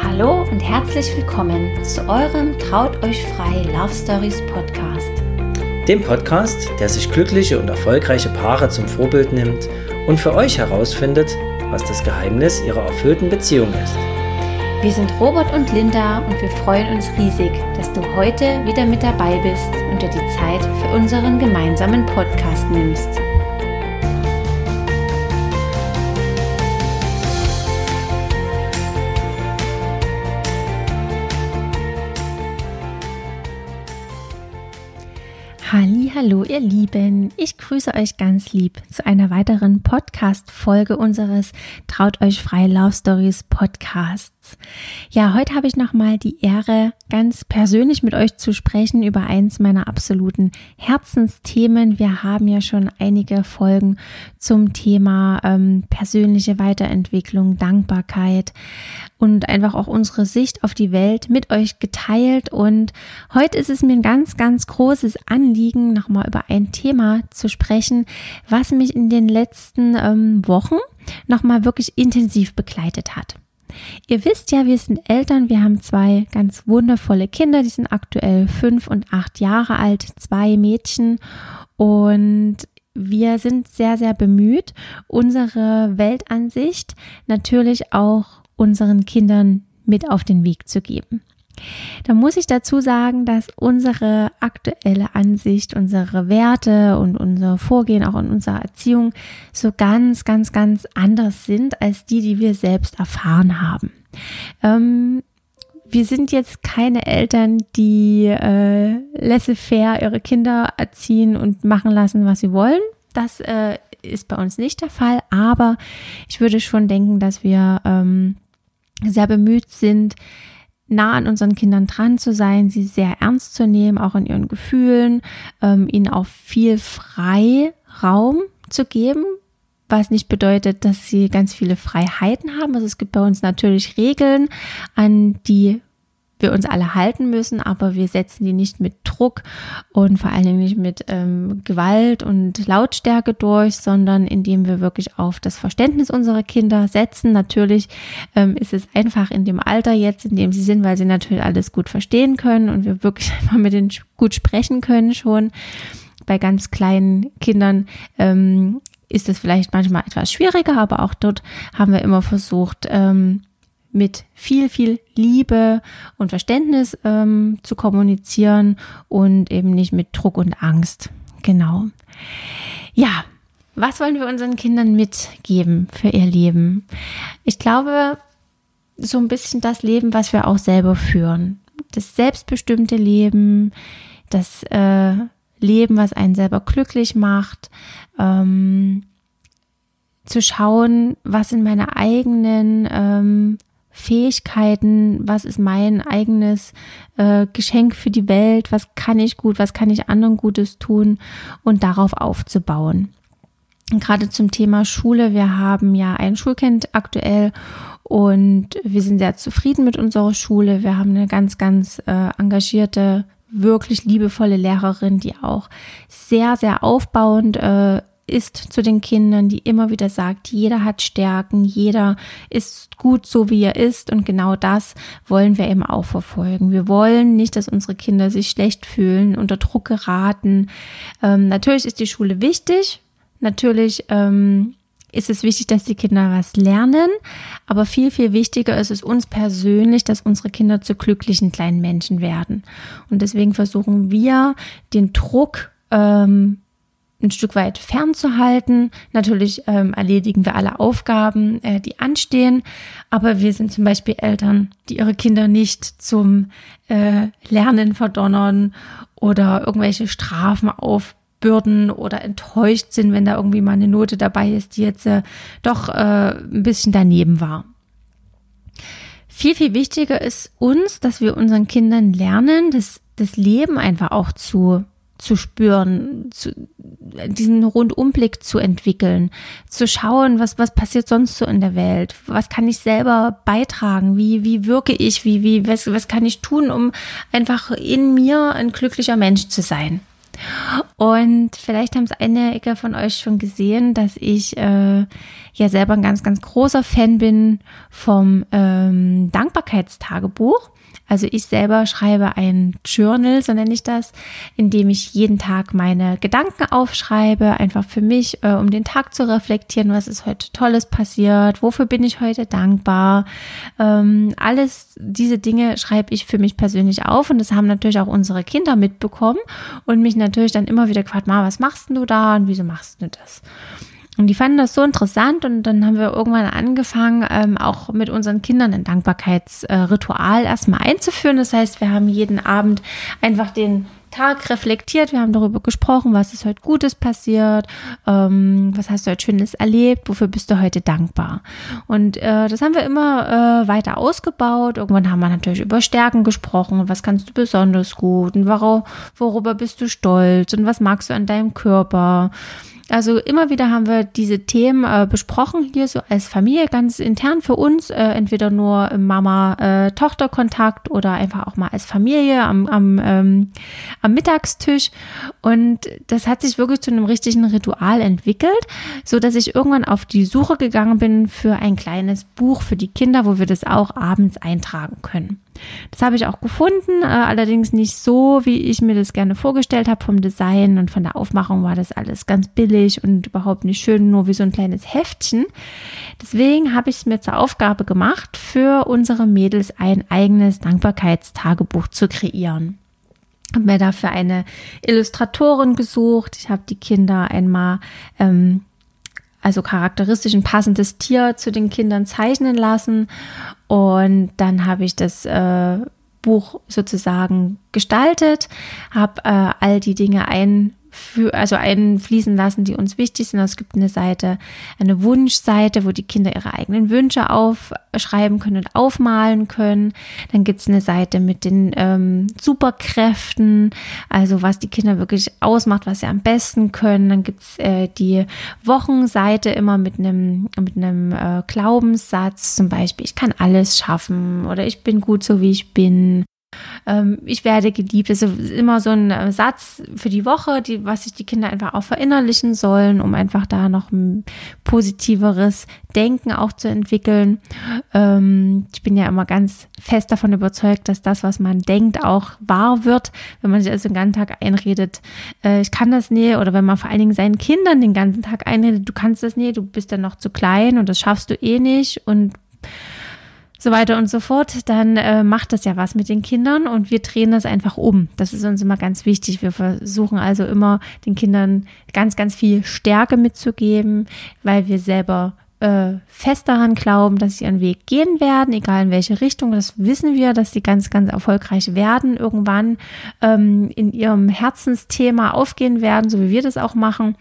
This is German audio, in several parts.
Hallo und herzlich willkommen zu eurem Traut euch frei Love Stories Podcast. Dem Podcast, der sich glückliche und erfolgreiche Paare zum Vorbild nimmt und für euch herausfindet, was das Geheimnis ihrer erfüllten Beziehung ist. Wir sind Robert und Linda und wir freuen uns riesig, dass du heute wieder mit dabei bist und dir die Zeit für unseren gemeinsamen Podcast nimmst. Hallo ihr Lieben, ich grüße euch ganz lieb zu einer weiteren Podcast-Folge unseres Traut euch frei Love Stories Podcasts. Ja, heute habe ich nochmal die Ehre, ganz persönlich mit euch zu sprechen über eins meiner absoluten Herzensthemen. Wir haben ja schon einige Folgen zum Thema ähm, persönliche Weiterentwicklung, Dankbarkeit und einfach auch unsere Sicht auf die Welt mit euch geteilt. Und heute ist es mir ein ganz, ganz großes Anliegen, nochmal über ein Thema zu sprechen, was mich in den letzten ähm, Wochen nochmal wirklich intensiv begleitet hat. Ihr wisst ja, wir sind Eltern, wir haben zwei ganz wundervolle Kinder, die sind aktuell fünf und acht Jahre alt, zwei Mädchen und wir sind sehr, sehr bemüht, unsere Weltansicht natürlich auch unseren Kindern mit auf den Weg zu geben. Da muss ich dazu sagen, dass unsere aktuelle Ansicht, unsere Werte und unser Vorgehen auch in unserer Erziehung so ganz, ganz, ganz anders sind als die, die wir selbst erfahren haben. Ähm, wir sind jetzt keine Eltern, die äh, laissez-faire ihre Kinder erziehen und machen lassen, was sie wollen. Das äh, ist bei uns nicht der Fall, aber ich würde schon denken, dass wir ähm, sehr bemüht sind, nah an unseren Kindern dran zu sein, sie sehr ernst zu nehmen, auch in ihren Gefühlen, ähm, ihnen auch viel Freiraum zu geben, was nicht bedeutet, dass sie ganz viele Freiheiten haben. Also es gibt bei uns natürlich Regeln, an die wir uns alle halten müssen, aber wir setzen die nicht mit Druck und vor allen Dingen nicht mit ähm, Gewalt und Lautstärke durch, sondern indem wir wirklich auf das Verständnis unserer Kinder setzen. Natürlich ähm, ist es einfach in dem Alter jetzt, in dem sie sind, weil sie natürlich alles gut verstehen können und wir wirklich einfach mit denen gut sprechen können schon. Bei ganz kleinen Kindern ähm, ist es vielleicht manchmal etwas schwieriger, aber auch dort haben wir immer versucht, ähm, mit viel, viel Liebe und Verständnis ähm, zu kommunizieren und eben nicht mit Druck und Angst. Genau. Ja, was wollen wir unseren Kindern mitgeben für ihr Leben? Ich glaube, so ein bisschen das Leben, was wir auch selber führen. Das selbstbestimmte Leben, das äh, Leben, was einen selber glücklich macht. Ähm, zu schauen, was in meiner eigenen ähm, Fähigkeiten, was ist mein eigenes äh, Geschenk für die Welt, was kann ich gut, was kann ich anderen Gutes tun und darauf aufzubauen. gerade zum Thema Schule, wir haben ja ein Schulkind aktuell und wir sind sehr zufrieden mit unserer Schule. Wir haben eine ganz, ganz äh, engagierte, wirklich liebevolle Lehrerin, die auch sehr, sehr aufbauend äh, ist zu den Kindern, die immer wieder sagt, jeder hat Stärken, jeder ist gut so, wie er ist. Und genau das wollen wir eben auch verfolgen. Wir wollen nicht, dass unsere Kinder sich schlecht fühlen, unter Druck geraten. Ähm, natürlich ist die Schule wichtig. Natürlich ähm, ist es wichtig, dass die Kinder was lernen. Aber viel, viel wichtiger ist es uns persönlich, dass unsere Kinder zu glücklichen kleinen Menschen werden. Und deswegen versuchen wir, den Druck ähm, ein Stück weit fernzuhalten. Natürlich ähm, erledigen wir alle Aufgaben, äh, die anstehen, aber wir sind zum Beispiel Eltern, die ihre Kinder nicht zum äh, Lernen verdonnern oder irgendwelche Strafen aufbürden oder enttäuscht sind, wenn da irgendwie mal eine Note dabei ist, die jetzt äh, doch äh, ein bisschen daneben war. Viel, viel wichtiger ist uns, dass wir unseren Kindern lernen, das, das Leben einfach auch zu zu spüren, zu, diesen Rundumblick zu entwickeln, zu schauen, was, was passiert sonst so in der Welt, was kann ich selber beitragen, wie, wie wirke ich, wie, wie, was, was kann ich tun, um einfach in mir ein glücklicher Mensch zu sein. Und vielleicht haben es einige von euch schon gesehen, dass ich äh, ja selber ein ganz, ganz großer Fan bin vom ähm, Dankbarkeitstagebuch. Also ich selber schreibe ein Journal, so nenne ich das, in dem ich jeden Tag meine Gedanken aufschreibe, einfach für mich, äh, um den Tag zu reflektieren, was ist heute Tolles passiert, wofür bin ich heute dankbar. Ähm, alles diese Dinge schreibe ich für mich persönlich auf und das haben natürlich auch unsere Kinder mitbekommen und mich natürlich dann immer wieder gefragt, Ma, was machst du da und wieso machst du das? Und die fanden das so interessant und dann haben wir irgendwann angefangen, ähm, auch mit unseren Kindern ein Dankbarkeitsritual erstmal einzuführen. Das heißt, wir haben jeden Abend einfach den Tag reflektiert. Wir haben darüber gesprochen, was ist heute Gutes passiert, ähm, was hast du heute Schönes erlebt, wofür bist du heute dankbar. Und äh, das haben wir immer äh, weiter ausgebaut. Irgendwann haben wir natürlich über Stärken gesprochen. Was kannst du besonders gut und worauf, worüber bist du stolz und was magst du an deinem Körper. Also immer wieder haben wir diese Themen äh, besprochen hier so als Familie ganz intern für uns, äh, entweder nur Mama-Tochter-Kontakt äh, oder einfach auch mal als Familie am, am, ähm, am Mittagstisch. Und das hat sich wirklich zu einem richtigen Ritual entwickelt, so dass ich irgendwann auf die Suche gegangen bin für ein kleines Buch für die Kinder, wo wir das auch abends eintragen können. Das habe ich auch gefunden, äh, allerdings nicht so, wie ich mir das gerne vorgestellt habe vom Design und von der Aufmachung war das alles ganz billig und überhaupt nicht schön, nur wie so ein kleines Heftchen. Deswegen habe ich es mir zur Aufgabe gemacht, für unsere Mädels ein eigenes Dankbarkeitstagebuch zu kreieren habe mir dafür eine Illustratorin gesucht. Ich habe die Kinder einmal ähm, also charakteristisch ein passendes Tier zu den Kindern zeichnen lassen. Und dann habe ich das äh, Buch sozusagen gestaltet, habe äh, all die Dinge ein für, also einfließen lassen, die uns wichtig sind. Es gibt eine Seite, eine Wunschseite, wo die Kinder ihre eigenen Wünsche aufschreiben können und aufmalen können. Dann gibt es eine Seite mit den ähm, Superkräften, also was die Kinder wirklich ausmacht, was sie am besten können. Dann gibt es äh, die Wochenseite immer mit einem mit einem äh, Glaubenssatz, zum Beispiel, ich kann alles schaffen oder ich bin gut so wie ich bin ähm, ich werde geliebt. Das ist immer so ein äh, Satz für die Woche, die, was sich die Kinder einfach auch verinnerlichen sollen, um einfach da noch ein positiveres Denken auch zu entwickeln. Ähm, ich bin ja immer ganz fest davon überzeugt, dass das, was man denkt, auch wahr wird, wenn man sich also den ganzen Tag einredet, äh, ich kann das nie, oder wenn man vor allen Dingen seinen Kindern den ganzen Tag einredet, du kannst das nie, du bist dann noch zu klein und das schaffst du eh nicht und so weiter und so fort, dann äh, macht das ja was mit den Kindern und wir drehen das einfach um. Das ist uns immer ganz wichtig. Wir versuchen also immer den Kindern ganz, ganz viel Stärke mitzugeben, weil wir selber äh, fest daran glauben, dass sie ihren Weg gehen werden, egal in welche Richtung. Das wissen wir, dass sie ganz, ganz erfolgreich werden, irgendwann ähm, in ihrem Herzensthema aufgehen werden, so wie wir das auch machen.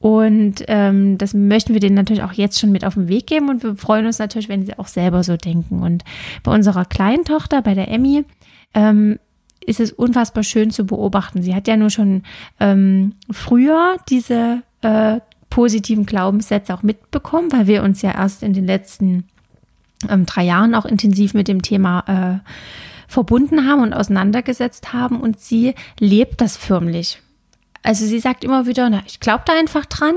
Und ähm, das möchten wir denen natürlich auch jetzt schon mit auf den Weg geben und wir freuen uns natürlich, wenn sie auch selber so denken. Und bei unserer kleinen Tochter, bei der Emmy, ähm, ist es unfassbar schön zu beobachten. Sie hat ja nur schon ähm, früher diese äh, positiven Glaubenssätze auch mitbekommen, weil wir uns ja erst in den letzten ähm, drei Jahren auch intensiv mit dem Thema äh, verbunden haben und auseinandergesetzt haben und sie lebt das förmlich. Also sie sagt immer wieder, na, ich glaube da einfach dran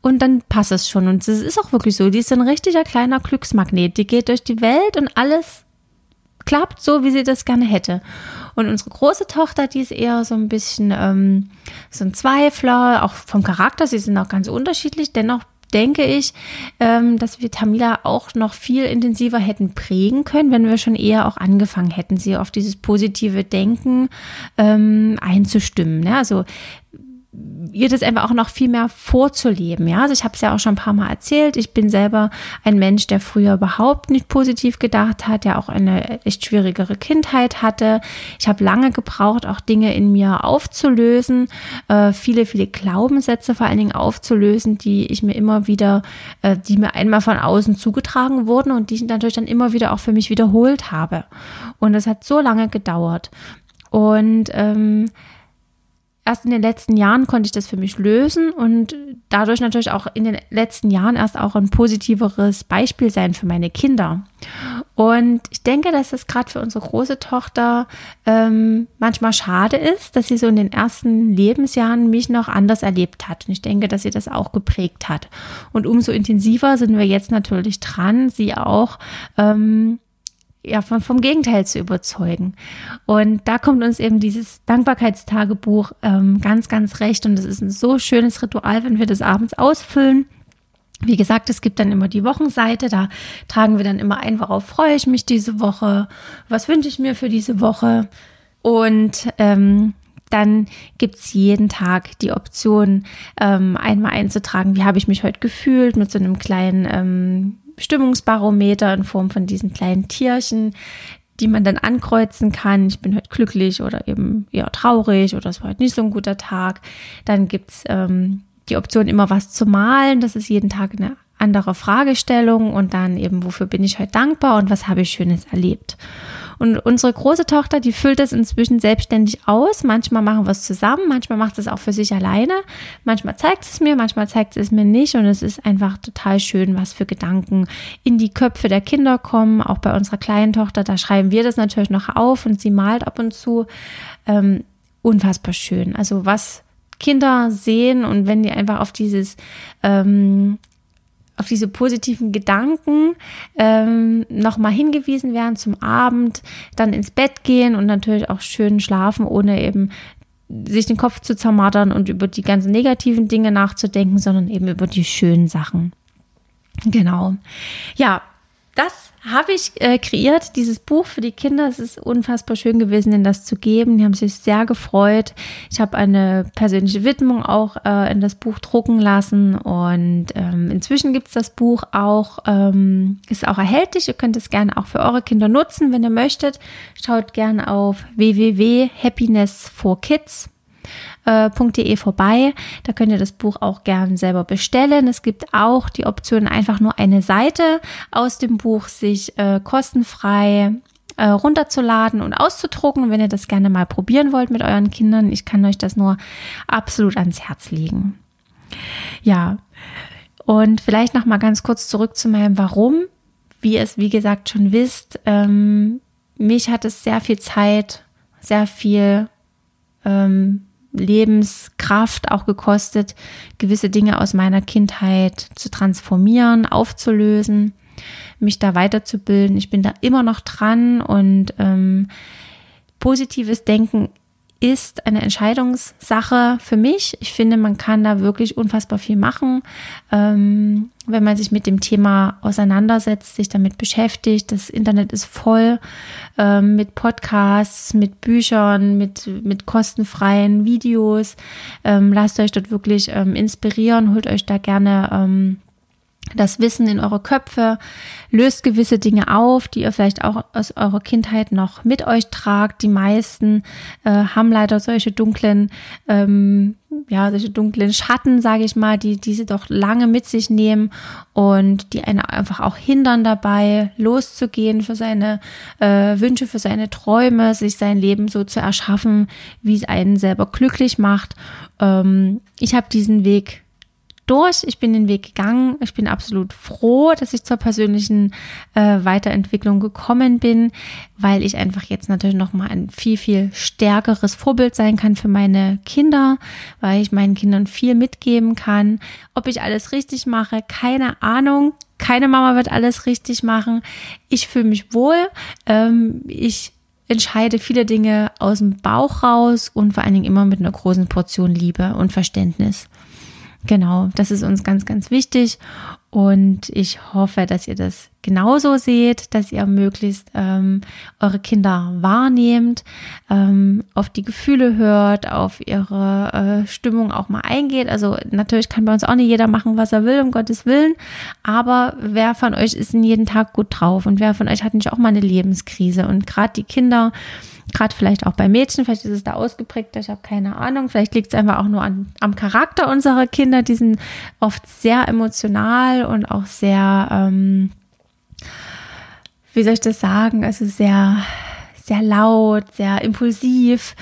und dann passt es schon. Und es ist auch wirklich so. Die ist ein richtiger kleiner Glücksmagnet. Die geht durch die Welt und alles klappt so, wie sie das gerne hätte. Und unsere große Tochter, die ist eher so ein bisschen ähm, so ein Zweifler, auch vom Charakter. Sie sind auch ganz unterschiedlich. Dennoch denke ich, ähm, dass wir Tamila auch noch viel intensiver hätten prägen können, wenn wir schon eher auch angefangen hätten, sie auf dieses positive Denken ähm, einzustimmen. Ne? Also ihr das einfach auch noch viel mehr vorzuleben. Ja, also ich habe es ja auch schon ein paar Mal erzählt. Ich bin selber ein Mensch, der früher überhaupt nicht positiv gedacht hat, der auch eine echt schwierigere Kindheit hatte. Ich habe lange gebraucht, auch Dinge in mir aufzulösen, äh, viele, viele Glaubenssätze vor allen Dingen aufzulösen, die ich mir immer wieder, äh, die mir einmal von außen zugetragen wurden und die ich natürlich dann immer wieder auch für mich wiederholt habe. Und das hat so lange gedauert. Und ähm, erst in den letzten Jahren konnte ich das für mich lösen und dadurch natürlich auch in den letzten Jahren erst auch ein positiveres Beispiel sein für meine Kinder. Und ich denke, dass es gerade für unsere große Tochter ähm, manchmal schade ist, dass sie so in den ersten Lebensjahren mich noch anders erlebt hat. Und ich denke, dass sie das auch geprägt hat. Und umso intensiver sind wir jetzt natürlich dran, sie auch ähm, ja, vom, vom Gegenteil zu überzeugen. Und da kommt uns eben dieses Dankbarkeitstagebuch ähm, ganz, ganz recht. Und es ist ein so schönes Ritual, wenn wir das abends ausfüllen wie gesagt, es gibt dann immer die Wochenseite, da tragen wir dann immer ein, worauf freue ich mich diese Woche, was wünsche ich mir für diese Woche. Und ähm, dann gibt's jeden Tag die Option, ähm, einmal einzutragen, wie habe ich mich heute gefühlt, mit so einem kleinen ähm, Stimmungsbarometer in Form von diesen kleinen Tierchen, die man dann ankreuzen kann. Ich bin heute glücklich oder eben eher traurig oder es war heute nicht so ein guter Tag. Dann gibt's ähm, die Option, immer was zu malen. Das ist jeden Tag eine andere Fragestellung und dann eben, wofür bin ich heute dankbar und was habe ich Schönes erlebt. Und unsere große Tochter, die füllt das inzwischen selbstständig aus. Manchmal machen wir es zusammen, manchmal macht es auch für sich alleine. Manchmal zeigt es mir, manchmal zeigt es mir nicht. Und es ist einfach total schön, was für Gedanken in die Köpfe der Kinder kommen. Auch bei unserer kleinen Tochter, da schreiben wir das natürlich noch auf und sie malt ab und zu. Ähm, unfassbar schön. Also was Kinder sehen und wenn die einfach auf dieses ähm, auf diese positiven Gedanken ähm, nochmal hingewiesen werden zum Abend, dann ins Bett gehen und natürlich auch schön schlafen, ohne eben sich den Kopf zu zermartern und über die ganzen negativen Dinge nachzudenken, sondern eben über die schönen Sachen. Genau. Ja, das habe ich äh, kreiert, dieses Buch für die Kinder. Es ist unfassbar schön gewesen, ihnen das zu geben. Die haben sich sehr gefreut. Ich habe eine persönliche Widmung auch äh, in das Buch drucken lassen und ähm, inzwischen gibt es das Buch auch, ähm, ist auch erhältlich. Ihr könnt es gerne auch für eure Kinder nutzen, wenn ihr möchtet. Schaut gerne auf www.happiness4kids www.buchhandlung.de vorbei. Da könnt ihr das Buch auch gern selber bestellen. Es gibt auch die Option, einfach nur eine Seite aus dem Buch sich äh, kostenfrei äh, runterzuladen und auszudrucken, wenn ihr das gerne mal probieren wollt mit euren Kindern. Ich kann euch das nur absolut ans Herz legen. Ja, und vielleicht noch mal ganz kurz zurück zu meinem Warum. Wie ihr es, wie gesagt, schon wisst, ähm, mich hat es sehr viel Zeit, sehr viel ähm, Lebenskraft auch gekostet, gewisse Dinge aus meiner Kindheit zu transformieren, aufzulösen, mich da weiterzubilden. Ich bin da immer noch dran und ähm, positives Denken ist eine Entscheidungssache für mich. Ich finde, man kann da wirklich unfassbar viel machen, ähm, wenn man sich mit dem Thema auseinandersetzt, sich damit beschäftigt. Das Internet ist voll ähm, mit Podcasts, mit Büchern, mit, mit kostenfreien Videos. Ähm, lasst euch dort wirklich ähm, inspirieren, holt euch da gerne ähm, das Wissen in eure Köpfe, löst gewisse Dinge auf, die ihr vielleicht auch aus eurer Kindheit noch mit euch tragt. Die meisten äh, haben leider solche dunklen, ähm, ja, solche dunklen Schatten, sage ich mal, die diese doch lange mit sich nehmen und die einen einfach auch hindern dabei, loszugehen für seine äh, Wünsche, für seine Träume, sich sein Leben so zu erschaffen, wie es einen selber glücklich macht. Ähm, ich habe diesen Weg durch. Ich bin den Weg gegangen. Ich bin absolut froh, dass ich zur persönlichen äh, Weiterentwicklung gekommen bin, weil ich einfach jetzt natürlich noch mal ein viel viel stärkeres Vorbild sein kann für meine Kinder, weil ich meinen Kindern viel mitgeben kann. Ob ich alles richtig mache, keine Ahnung. Keine Mama wird alles richtig machen. Ich fühle mich wohl. Ähm, ich entscheide viele Dinge aus dem Bauch raus und vor allen Dingen immer mit einer großen Portion Liebe und Verständnis. Genau, das ist uns ganz, ganz wichtig. Und ich hoffe, dass ihr das genauso seht, dass ihr möglichst ähm, eure Kinder wahrnehmt, ähm, auf die Gefühle hört, auf ihre äh, Stimmung auch mal eingeht. Also natürlich kann bei uns auch nicht jeder machen, was er will, um Gottes Willen. Aber wer von euch ist in jeden Tag gut drauf und wer von euch hat nicht auch mal eine Lebenskrise? Und gerade die Kinder, Gerade vielleicht auch bei Mädchen, vielleicht ist es da ausgeprägt, ich habe keine Ahnung. Vielleicht liegt es einfach auch nur an, am Charakter unserer Kinder. Die sind oft sehr emotional und auch sehr, ähm, wie soll ich das sagen, also sehr, sehr laut, sehr impulsiv.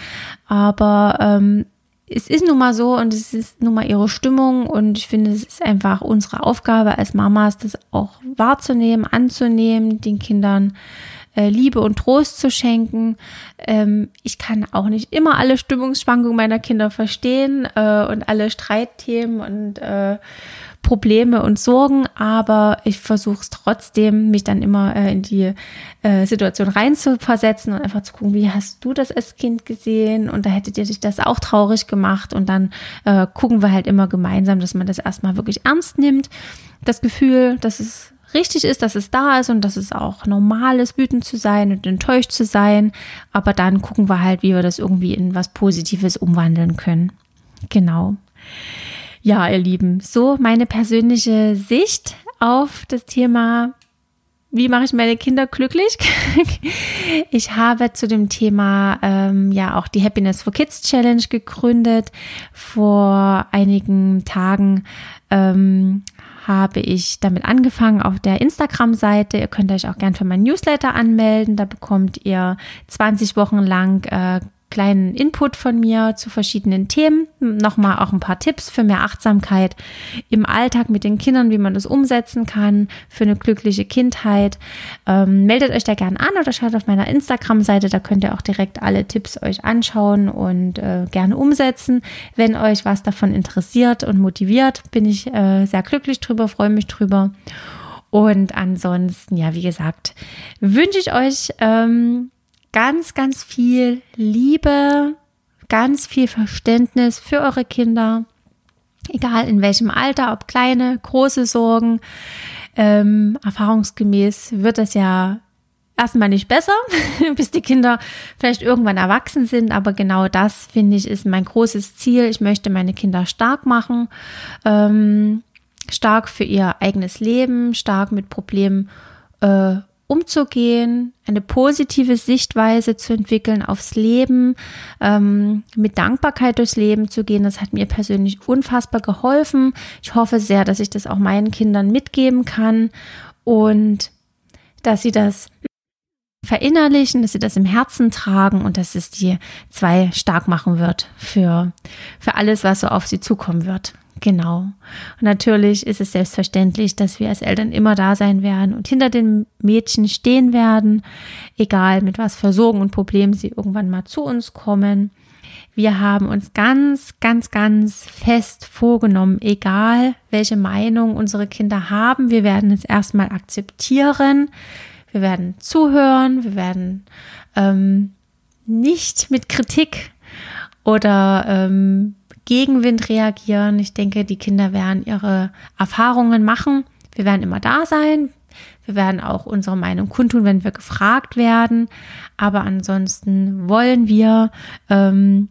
Aber ähm, es ist nun mal so und es ist nun mal ihre Stimmung und ich finde, es ist einfach unsere Aufgabe als Mamas, das auch wahrzunehmen, anzunehmen, den Kindern äh, Liebe und Trost zu schenken. Ähm, ich kann auch nicht immer alle Stimmungsschwankungen meiner Kinder verstehen äh, und alle Streitthemen und äh, Probleme und Sorgen, aber ich versuche es trotzdem, mich dann immer äh, in die äh, Situation reinzuversetzen und einfach zu gucken, wie hast du das als Kind gesehen und da hättet ihr dich das auch traurig gemacht und dann äh, gucken wir halt immer gemeinsam, dass man das erstmal wirklich ernst nimmt. Das Gefühl, dass es richtig ist, dass es da ist und dass es auch normal ist, wütend zu sein und enttäuscht zu sein. Aber dann gucken wir halt, wie wir das irgendwie in was Positives umwandeln können. Genau. Ja, ihr Lieben, so meine persönliche Sicht auf das Thema, wie mache ich meine Kinder glücklich? ich habe zu dem Thema ähm, ja auch die Happiness for Kids Challenge gegründet. Vor einigen Tagen ähm, habe ich damit angefangen auf der Instagram-Seite. Ihr könnt euch auch gern für mein Newsletter anmelden. Da bekommt ihr 20 Wochen lang äh, kleinen Input von mir zu verschiedenen Themen. Nochmal auch ein paar Tipps für mehr Achtsamkeit im Alltag mit den Kindern, wie man das umsetzen kann für eine glückliche Kindheit. Ähm, meldet euch da gerne an oder schaut auf meiner Instagram-Seite. Da könnt ihr auch direkt alle Tipps euch anschauen und äh, gerne umsetzen. Wenn euch was davon interessiert und motiviert, bin ich äh, sehr glücklich drüber, freue mich drüber. Und ansonsten, ja, wie gesagt, wünsche ich euch ähm, ganz, ganz viel Liebe, ganz viel Verständnis für eure Kinder, egal in welchem Alter, ob kleine, große Sorgen. Ähm, erfahrungsgemäß wird das ja erstmal nicht besser, bis die Kinder vielleicht irgendwann erwachsen sind. Aber genau das, finde ich, ist mein großes Ziel. Ich möchte meine Kinder stark machen, ähm, stark für ihr eigenes Leben, stark mit Problemen äh, umzugehen, eine positive Sichtweise zu entwickeln aufs Leben, ähm, mit Dankbarkeit durchs Leben zu gehen. Das hat mir persönlich unfassbar geholfen. Ich hoffe sehr, dass ich das auch meinen Kindern mitgeben kann und dass sie das verinnerlichen, dass sie das im Herzen tragen und dass es die zwei stark machen wird für, für alles, was so auf sie zukommen wird. Genau. Und natürlich ist es selbstverständlich, dass wir als Eltern immer da sein werden und hinter den Mädchen stehen werden, egal mit was für Sorgen und Problemen sie irgendwann mal zu uns kommen. Wir haben uns ganz, ganz, ganz fest vorgenommen, egal welche Meinung unsere Kinder haben, wir werden es erstmal akzeptieren, wir werden zuhören, wir werden ähm, nicht mit Kritik oder ähm, Gegenwind reagieren. Ich denke, die Kinder werden ihre Erfahrungen machen. Wir werden immer da sein. Wir werden auch unsere Meinung kundtun, wenn wir gefragt werden. Aber ansonsten wollen wir, ähm,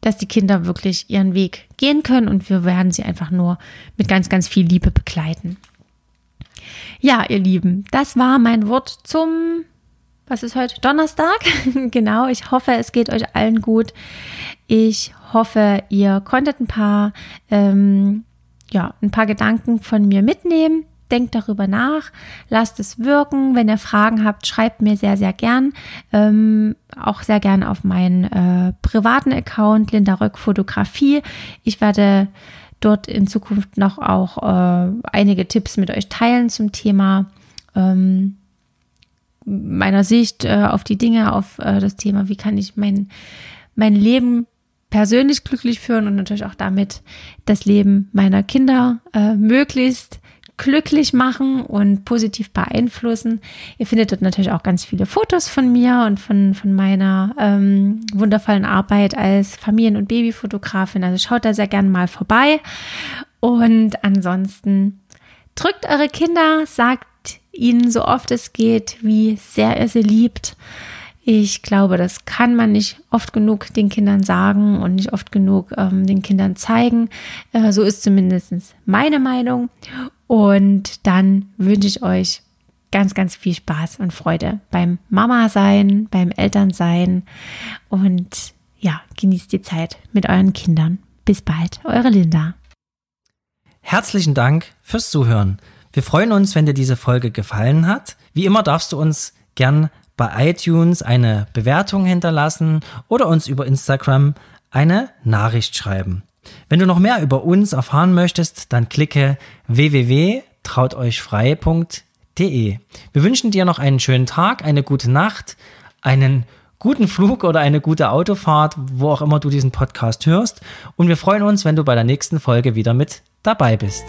dass die Kinder wirklich ihren Weg gehen können und wir werden sie einfach nur mit ganz, ganz viel Liebe begleiten. Ja, ihr Lieben, das war mein Wort zum was ist heute? Donnerstag? genau, ich hoffe, es geht euch allen gut. Ich hoffe, ihr konntet ein paar, ähm, ja, ein paar Gedanken von mir mitnehmen. Denkt darüber nach, lasst es wirken. Wenn ihr Fragen habt, schreibt mir sehr, sehr gern. Ähm, auch sehr gern auf meinen äh, privaten Account, Linda Röck Fotografie. Ich werde dort in Zukunft noch auch äh, einige Tipps mit euch teilen zum Thema ähm, meiner Sicht äh, auf die Dinge, auf äh, das Thema, wie kann ich mein, mein Leben persönlich glücklich führen und natürlich auch damit das Leben meiner Kinder äh, möglichst glücklich machen und positiv beeinflussen. Ihr findet dort natürlich auch ganz viele Fotos von mir und von, von meiner ähm, wundervollen Arbeit als Familien- und Babyfotografin. Also schaut da sehr gerne mal vorbei. Und ansonsten drückt eure Kinder, sagt ihnen so oft es geht, wie sehr er sie liebt. Ich glaube, das kann man nicht oft genug den Kindern sagen und nicht oft genug ähm, den Kindern zeigen. Äh, so ist zumindest meine Meinung. Und dann wünsche ich euch ganz, ganz viel Spaß und Freude beim Mama sein, beim Elternsein und ja, genießt die Zeit mit euren Kindern. Bis bald, eure Linda. Herzlichen Dank fürs Zuhören. Wir freuen uns, wenn dir diese Folge gefallen hat. Wie immer darfst du uns gern bei iTunes eine Bewertung hinterlassen oder uns über Instagram eine Nachricht schreiben. Wenn du noch mehr über uns erfahren möchtest, dann klicke www.trauteuchfrei.de. Wir wünschen dir noch einen schönen Tag, eine gute Nacht, einen guten Flug oder eine gute Autofahrt, wo auch immer du diesen Podcast hörst. Und wir freuen uns, wenn du bei der nächsten Folge wieder mit dabei bist.